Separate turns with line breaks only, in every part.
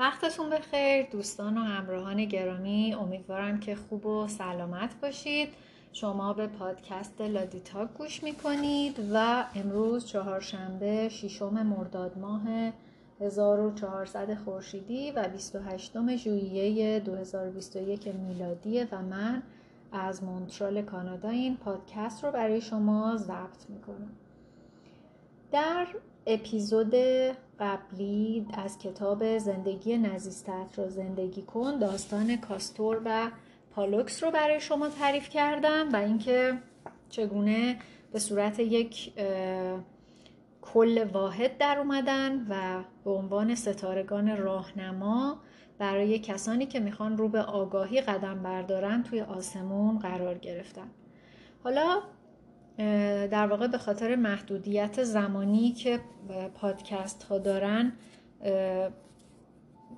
وقتتون بخیر دوستان و همراهان گرامی امیدوارم که خوب و سلامت باشید. شما به پادکست لادیتا گوش می‌کنید و امروز چهارشنبه ششم مرداد ماه 1400 خورشیدی و 28 ژوئیه 2021 میلادی و من از مونترال کانادا این پادکست رو برای شما ضبط می‌کنم. در اپیزود قبلی از کتاب زندگی نزیستت رو زندگی کن داستان کاستور و پالوکس رو برای شما تعریف کردم و اینکه چگونه به صورت یک کل واحد در اومدن و به عنوان ستارگان راهنما برای کسانی که می‌خوان رو به آگاهی قدم بردارن توی آسمون قرار گرفتن. حالا در واقع به خاطر محدودیت زمانی که پادکست ها دارن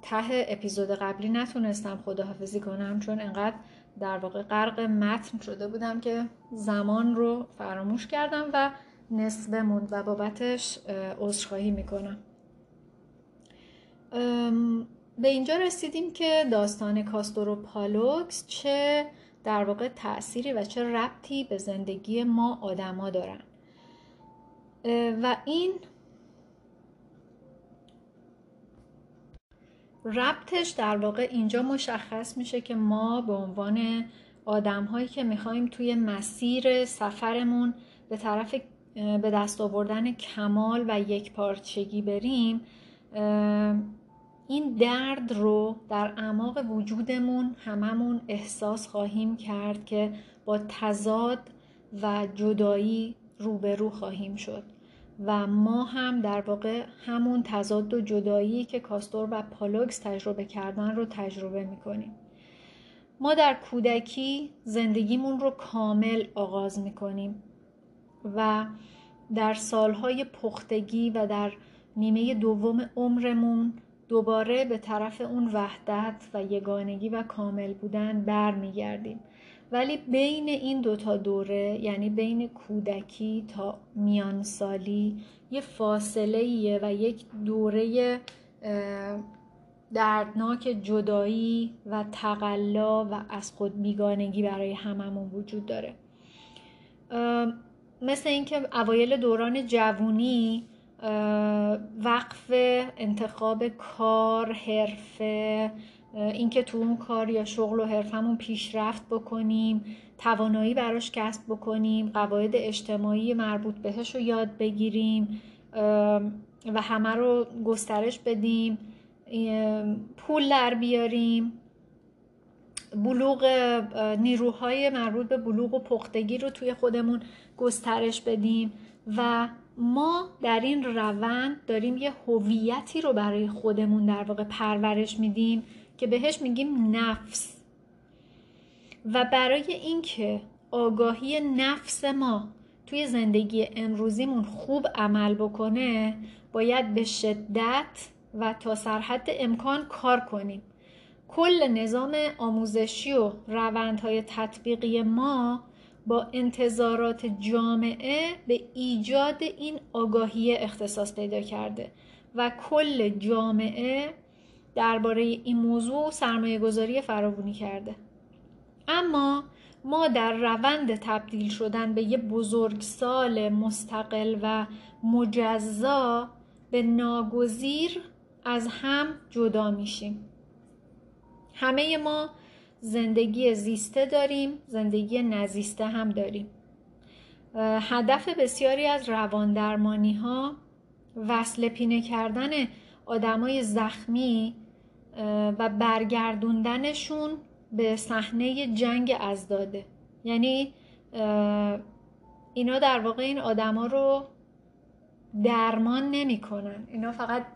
ته اپیزود قبلی نتونستم خداحافظی کنم چون انقدر در واقع غرق متن شده بودم که زمان رو فراموش کردم و نصف موند و بابتش عذرخواهی می‌کنم. به اینجا رسیدیم که داستان کاستور و پالوکس چه در واقع تأثیری و چه ربطی به زندگی ما آدما دارن. و این ربطش در واقع اینجا مشخص میشه که ما به عنوان آدم هایی که می‌خوایم توی مسیر سفرمون به طرف به دست آوردن کمال و یک پارچگی بریم این درد رو در اعماق وجودمون هممون احساس خواهیم کرد که با تضاد و جدایی روبرو خواهیم شد. و ما هم در واقع همون تضاد و جدایی که کاستور و پالوکس تجربه کردن رو تجربه می‌کنیم. ما در کودکی زندگیمون رو کامل آغاز می‌کنیم و در سالهای پختگی و در نیمه دوم عمرمون دوباره به طرف اون وحدت و یگانگی و کامل بودن برمیگردیم. ولی بین این دوتا دوره یعنی بین کودکی تا میان سالی یه فاصله ایه و یک دوره دردناک جدایی و تقلا و از خود بیگانگی برای هممون وجود داره. مثل اینکه اوایل دوران جوونی وقف انتخاب کار حرفه اینکه تو اون کار یا شغل و حرفمون پیشرفت بکنیم توانایی براش کسب بکنیم قواعد اجتماعی مربوط بهش رو یاد بگیریم و همه رو گسترش بدیم پول در بیاریم. بلوغ نیروهای مربوط به بلوغ و پختگی رو توی خودمون گسترش بدیم و ما در این روند داریم یه هویتی رو برای خودمون در واقع پرورش میدیم که بهش میگیم نفس. و برای اینکه آگاهی نفس ما توی زندگی امروزیمون خوب عمل بکنه باید به شدت و تا سرحد امکان کار کنیم. کل نظام آموزشی و روندهای تطبیقی ما با انتظارات جامعه به ایجاد این آگاهی اختصاص پیدا کرده و کل جامعه درباره این موضوع سرمایه گذاری فراوانی کرده. اما ما در روند تبدیل شدن به یه بزرگسال مستقل و مجزا به ناگزیر از هم جدا میشیم. همه ما زندگی زیسته داریم زندگی نزیسته هم داریم. هدف بسیاری از رواندرمانی ها وصل پینه کردن آدمای زخمی و برگردوندنشون به صحنه جنگ ازداده. یعنی اینا در واقع این آدما رو درمان نمی‌کنن. اینا فقط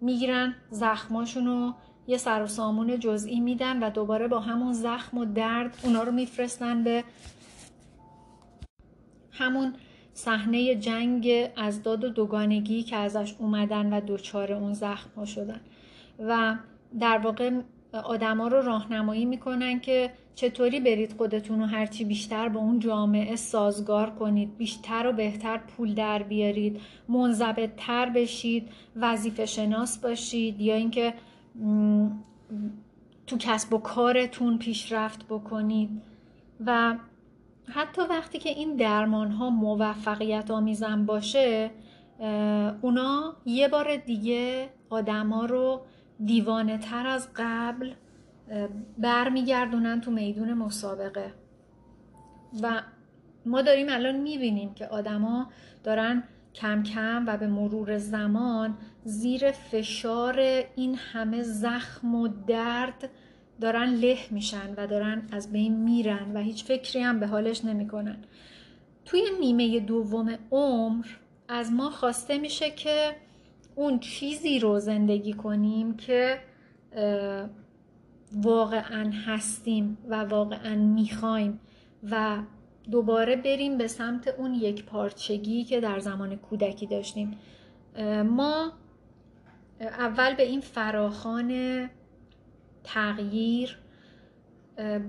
می‌گیرن زخماشون رو یه سر و سامون جزئی میدن و دوباره با همون زخم و درد اونا رو میفرستن به همون صحنه جنگ از داد و دوگانگی که ازش اومدن و دوچار اون زخم ها شدن. و در واقع آدما رو راهنمایی می‌کنن که چطوری برید خودتون رو هرچی بیشتر به اون جامعه سازگار کنید بیشتر و بهتر پول در بیارید منضبط تر بشید وظیفه شناس باشید یا اینکه تو کسب و کارتون پیشرفت بکنید. و حتی وقتی که این درمان ها موفقیت آمیزن باشه اونا یه بار دیگه آدما رو دیوانه تر از قبل برمیگردونن تو میدون مسابقه. و ما داریم الان می‌بینیم که آدما دارن کم کم و به مرور زمان زیر فشار این همه زخم و درد دارن له میشن و دارن از بین میرن و هیچ فکری هم به حالش نمی‌کنن. توی نیمه دوم عمر از ما خواسته میشه که اون چیزی رو زندگی کنیم که واقعا هستیم و واقعا می‌خوایم و دوباره بریم به سمت اون یک پارچگی که در زمان کودکی داشتیم. ما اول به این فراخان تغییر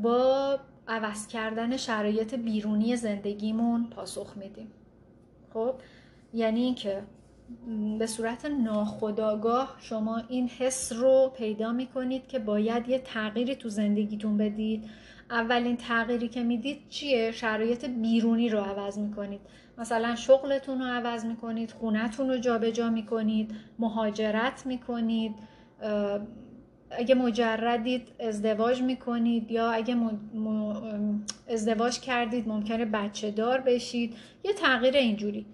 با عوض کردن شرایط بیرونی زندگیمون پاسخ میدیم. خب؟ یعنی اینکه به صورت ناخودآگاه شما این حس رو پیدا می‌کنید که باید یه تغییری تو زندگیتون بدید. اولین تغییری که می‌دید چیه؟ شرایط بیرونی رو عوض می‌کنید. مثلا شغلتون رو عوض می‌کنید خونتون رو جابجا می‌کنید مهاجرت می‌کنید اگه مجردید ازدواج می‌کنید یا اگه ازدواج کردید ممکنه بچه دار بشید. یه تغییر اینجوری.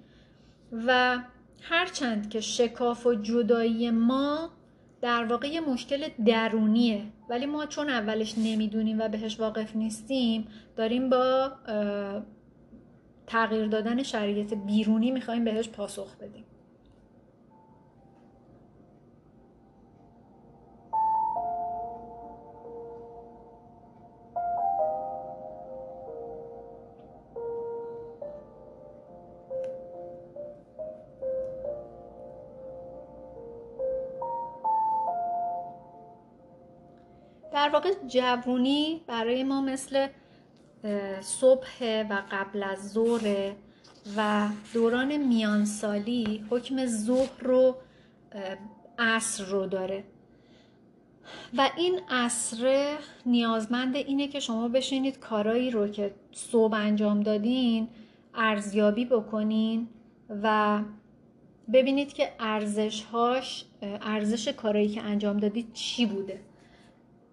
و هرچند که شکاف و جدایی ما در واقع یه مشکل درونیه. ولی ما چون اولش نمی‌دونیم و بهش واقف نیستیم داریم با تغییر دادن شرایط بیرونی می‌خوایم بهش پاسخ بدیم. واقع جوونی برای ما مثل صبح و قبل از ظهر و دوران میانسالی حکم ظهر رو عصر رو داره. و این عصر نیازمند اینه که شما بشینید کارایی رو که صبح انجام دادین ارزیابی بکنین و ببینید که ارزشهاش ارزش کارایی که انجام دادید چی بوده.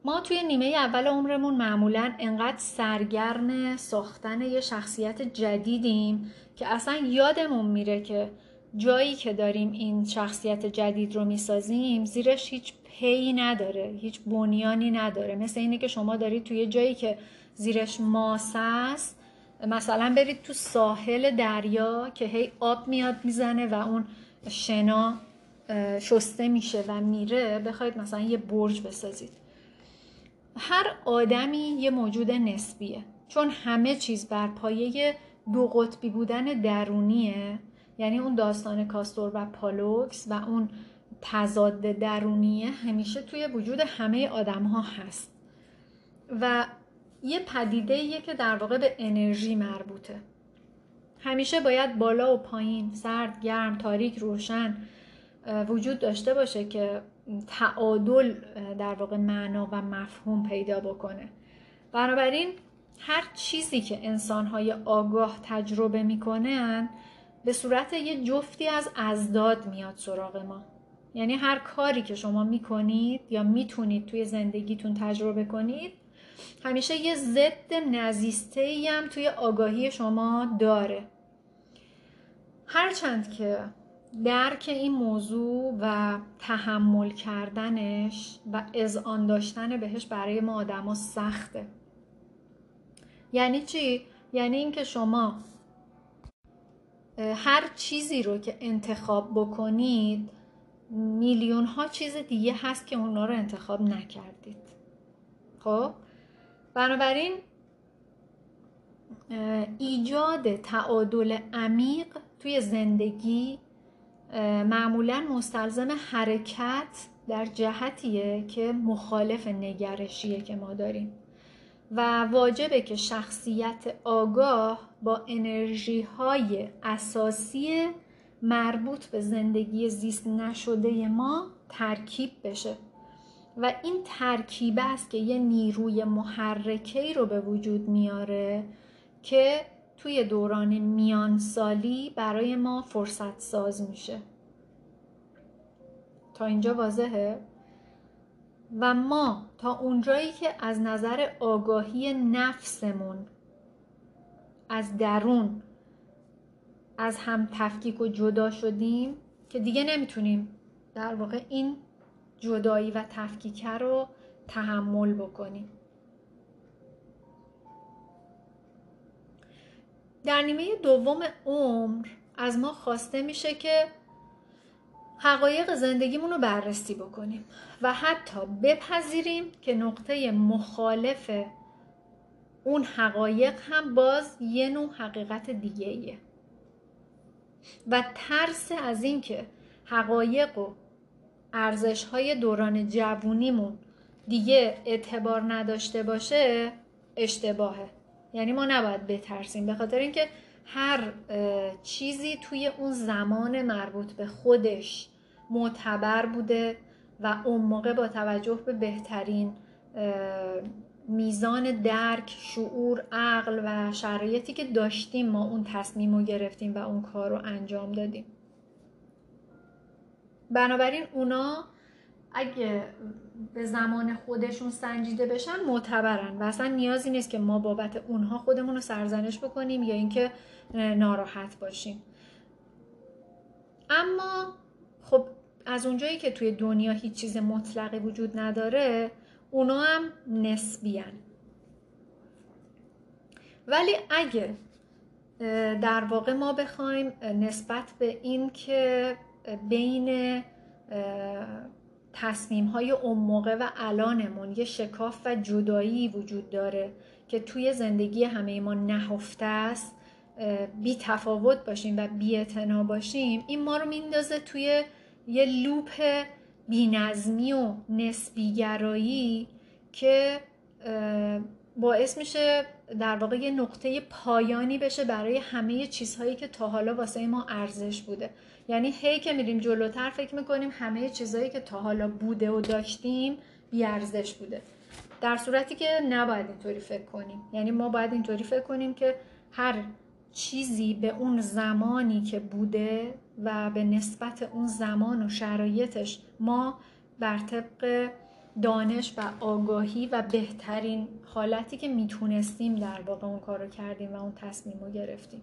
ما توی نیمه اول عمرمون معمولا انقدر سرگرم ساختن یه شخصیت جدیدیم که اصلا یادمون میره که جایی که داریم این شخصیت جدید رو می‌سازیم زیرش هیچ پی نداره هیچ بنیانی نداره. مثل اینه که شما دارید توی جایی که زیرش ماس است مثلا برید تو ساحل دریا که هی آب میاد می‌زنه و اون شنا شسته میشه و میره بخواید مثلا یه برج بسازید. هر آدمی یه موجود نسبیه. چون همه چیز بر پایه دو قطبی بودن درونیه. یعنی اون داستان کاستور و پالوکس و اون تضاد درونیه همیشه توی وجود همه آدم ها هست. و یه پدیده ایه که در واقع به انرژی مربوطه. همیشه باید بالا و پایین سرد گرم تاریک روشن وجود داشته باشه که تعادل در واقع معنا و مفهوم پیدا بکنه. بنابراین هر چیزی که انسانهای آگاه تجربه می‌کنن به صورت یه جفتی از ازداد میاد سراغ ما. یعنی هر کاری که شما می‌کنید یا می‌تونید توی زندگیتون تجربه کنید همیشه یه ضد نزیسته هم توی آگاهی شما داره. هرچند که درک این موضوع و تحمل کردنش و آن داشتن بهش برای ما آدما سخته. یعنی چی؟ یعنی اینکه شما هر چیزی رو که انتخاب بکنید میلیون ها چیز دیگه هست که اونا رو انتخاب نکردید. خب؟ بنابراین ایجاد تعادل عمیق توی زندگی معمولا مستلزم حرکت در جهتیه که مخالف نگرشیه که ما داریم. و واجبه که شخصیت آگاه با انرژی های اساسی مربوط به زندگی زیست نشده ما ترکیب بشه. و این ترکیبه است که یه نیروی محرکه رو به وجود میاره که توی دوران میانسالی برای ما فرصت ساز میشه. تا اینجا واضحه؟ و ما تا اونجایی که از نظر آگاهی نفسمون از درون از هم تفکیک و جدا شدیم که دیگه نمی‌تونیم در واقع این جدایی و تفکیک رو تحمل بکنیم. در نیمه دوم عمر از ما خواسته میشه که حقایق زندگیمون رو بررسی بکنیم و حتی بپذیریم که نقطه مخالف اون حقایق هم باز یه نوع حقیقت دیگه ایه. و ترس از اینکه حقایق و ارزش های دوران جوونیمون دیگه اعتبار نداشته باشه اشتباهه یعنی ما نباید بترسیم. به خاطر اینکه هر چیزی توی اون زمان مربوط به خودش معتبر بوده و اون موقع با توجه به بهترین میزان درک، شعور، عقل و شرایطی که داشتیم ما اون تصمیم رو گرفتیم و اون کار رو انجام دادیم. بنابراین اونا اگه به زمان خودشون سنجیده بشن معتبرن و اصلا نیازی نیست که ما بابت اونها خودمون رو سرزنش بکنیم یا اینکه ناراحت باشیم. اما خب از اونجایی که توی دنیا هیچ چیز مطلقی وجود نداره اونا هم نسبیان. ولی اگه در واقع ما بخوایم نسبت به این که بین تصمیم های اون موقع و الانمون یه شکاف و جدایی وجود داره که توی زندگی همه ما نهفته است بی تفاوت باشیم و بی باشیم این ما رو میندازه توی یه لوپ بینظمی و نسبیگرایی که باعث میشه در واقع یه نقطه پایانی بشه برای همه چیزهایی که تا حالا واسه ما ارزش بوده. یعنی هی که میریم جلوتر فکر می‌کنیم همه چیزهایی که تا حالا بوده و داشتیم بیارزش بوده. در صورتی که نباید اینطوری فکر کنیم. یعنی ما باید اینطوری فکر کنیم که هر چیزی به اون زمانی که بوده و به نسبت اون زمان و شرایطش ما بر طبق دانش و آگاهی و بهترین حالتی که می‌تونستیم در واقع اون کار رو کردیم و اون تصمیم رو گرفتیم.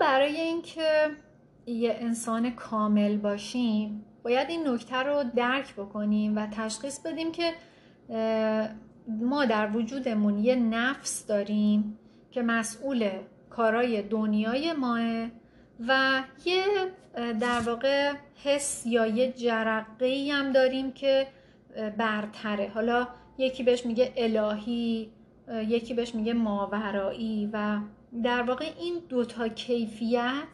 برای اینکه یه انسان کامل باشیم باید این نکته رو درک بکنیم و تشخیص بدیم که ما در وجودمون یه نفس داریم که مسئول کارای دنیای ماه و یه در واقع حس یا یه جرقه هم داریم که برتره. حالا یکی بهش میگه الهی یکی بهش میگه ماورایی و در واقع این دوتا کیفیت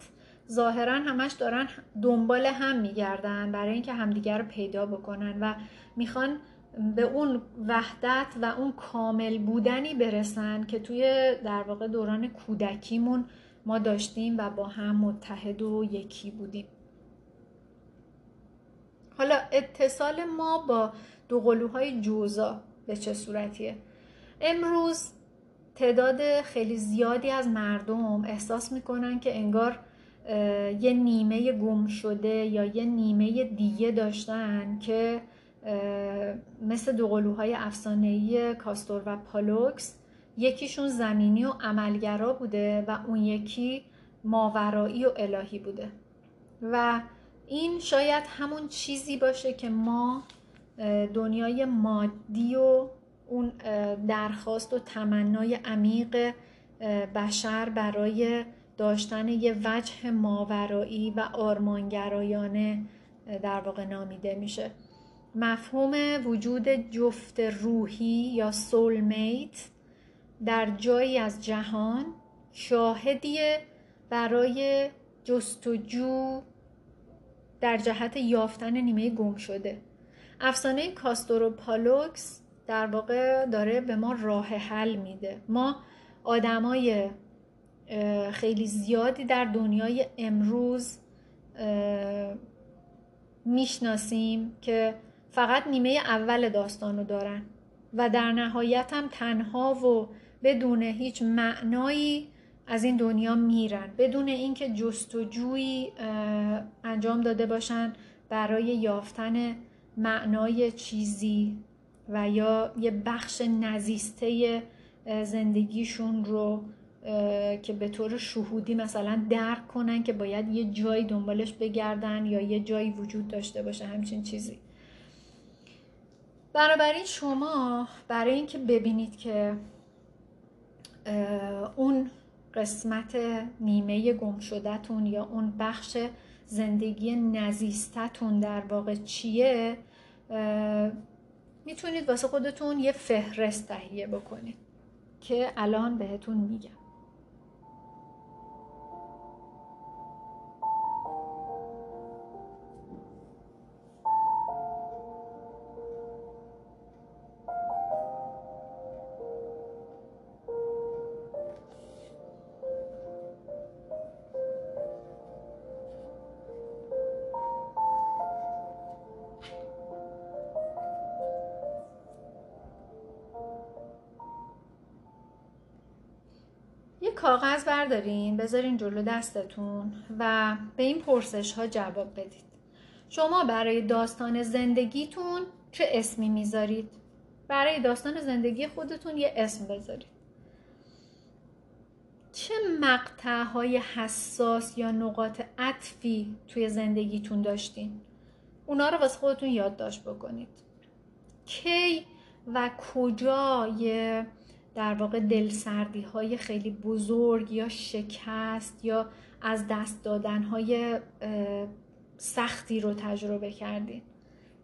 ظاهرا همش دارن دنبال هم میگردن برای اینکه همدیگر رو پیدا بکنن و می‌خوان به اون وحدت و اون کامل بودنی برسن که توی در واقع دوران کودکیمون ما داشتیم و با هم متحد و یکی بودیم. حالا اتصال ما با دو قلوهای جوزا به چه صورتیه؟ امروز تعداد خیلی زیادی از مردم احساس می‌کنن که انگار یه نیمه گم شده یا یه نیمه دیگه داشتن که مثل دوقلوهای افسانه‌ای کاستور و پالوکس یکیشون زمینی و عملگرا بوده و اون یکی ماورایی و الهی بوده. و این شاید همون چیزی باشه که ما دنیای مادی و اون درخواست و تمنای عمیق بشر برای داشتن یه وجه ماورایی و آرمانگرایانه در واقع نامیده میشه. مفهوم وجود جفت روحی یا سولمیت در جایی از جهان شاهدیه برای جستجو در جهت یافتن نیمه گم شده. افسانه کاستور و پالوکس در واقع داره به ما راه حل میده. ما آدمای خیلی زیادی در دنیای امروز می‌شناسیم که فقط نیمه اول داستان رو دارن و در نهایت هم تنها و بدون هیچ معنایی از این دنیا میرن. بدون اینکه جستجویی انجام داده باشن برای یافتن معنای چیزی. و یا یه بخش نزیسته زندگیشون رو که به طور شهودی مثلا درک کنن که باید یه جایی دنبالش بگردن یا یه جایی وجود داشته باشه همچین چیزی. بنابراین شما برای اینکه ببینید که اون قسمت نیمه گم شدهتون یا اون بخش زندگی نزیستتون در واقع چیه می‌تونید واسه خودتون یه فهرست تهیه بکنید که الان بهتون میگم. کاغذ بردارین بذارین جلو دستتون و به این پرسش ها جواب بدید شما برای داستان زندگیتون چه اسمی می‌ذارید؟ برای داستان زندگی خودتون یه اسم بذارید چه مقطع های حساس یا نقاط عطفی توی زندگیتون داشتین؟ اونا رو واسه خودتون یادداشت بکنید کی و کجا یه در واقع دلسردی های خیلی بزرگ یا شکست یا از دست دادن های سختی رو تجربه کردید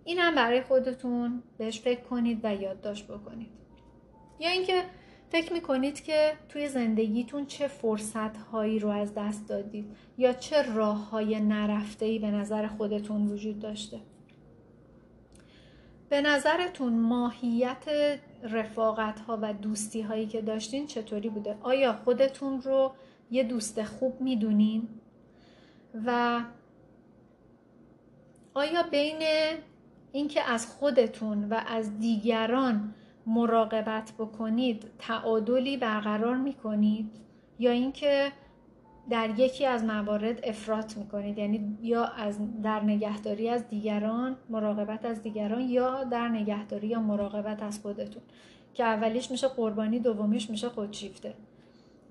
این هم برای خودتون بهش فکر کنید و یادداشت بکنید. یا اینکه فکر می‌کنید که توی زندگیتون چه فرصت هایی رو از دست دادید یا چه راه های نرفته ای به نظر خودتون وجود داشته. به نظرتون ماهیت رفاقت ها و دوستی هایی که داشتین چطوری بوده؟ آیا خودتون رو یه دوست خوب می‌دونین؟ و آیا بین اینکه از خودتون و از دیگران مراقبت بکنید تعادلی برقرار می‌کنید یا اینکه در یکی از موارد افراط می‌کنید. یعنی یا از در نگهداری از دیگران مراقبت از دیگران یا در نگهداری یا مراقبت از خودتون که اولیش میشه قربانی دومیش میشه خودشیفته.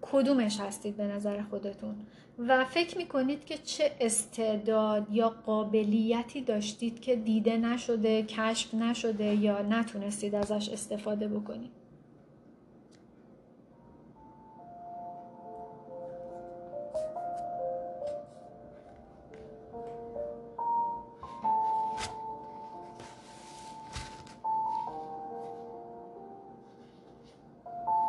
کدومش هستید به نظر خودتون؟ و فکر می‌کنید که چه استعداد یا قابلیتی داشتید که دیده نشده کشف نشده یا نتونستید ازش استفاده بکنید؟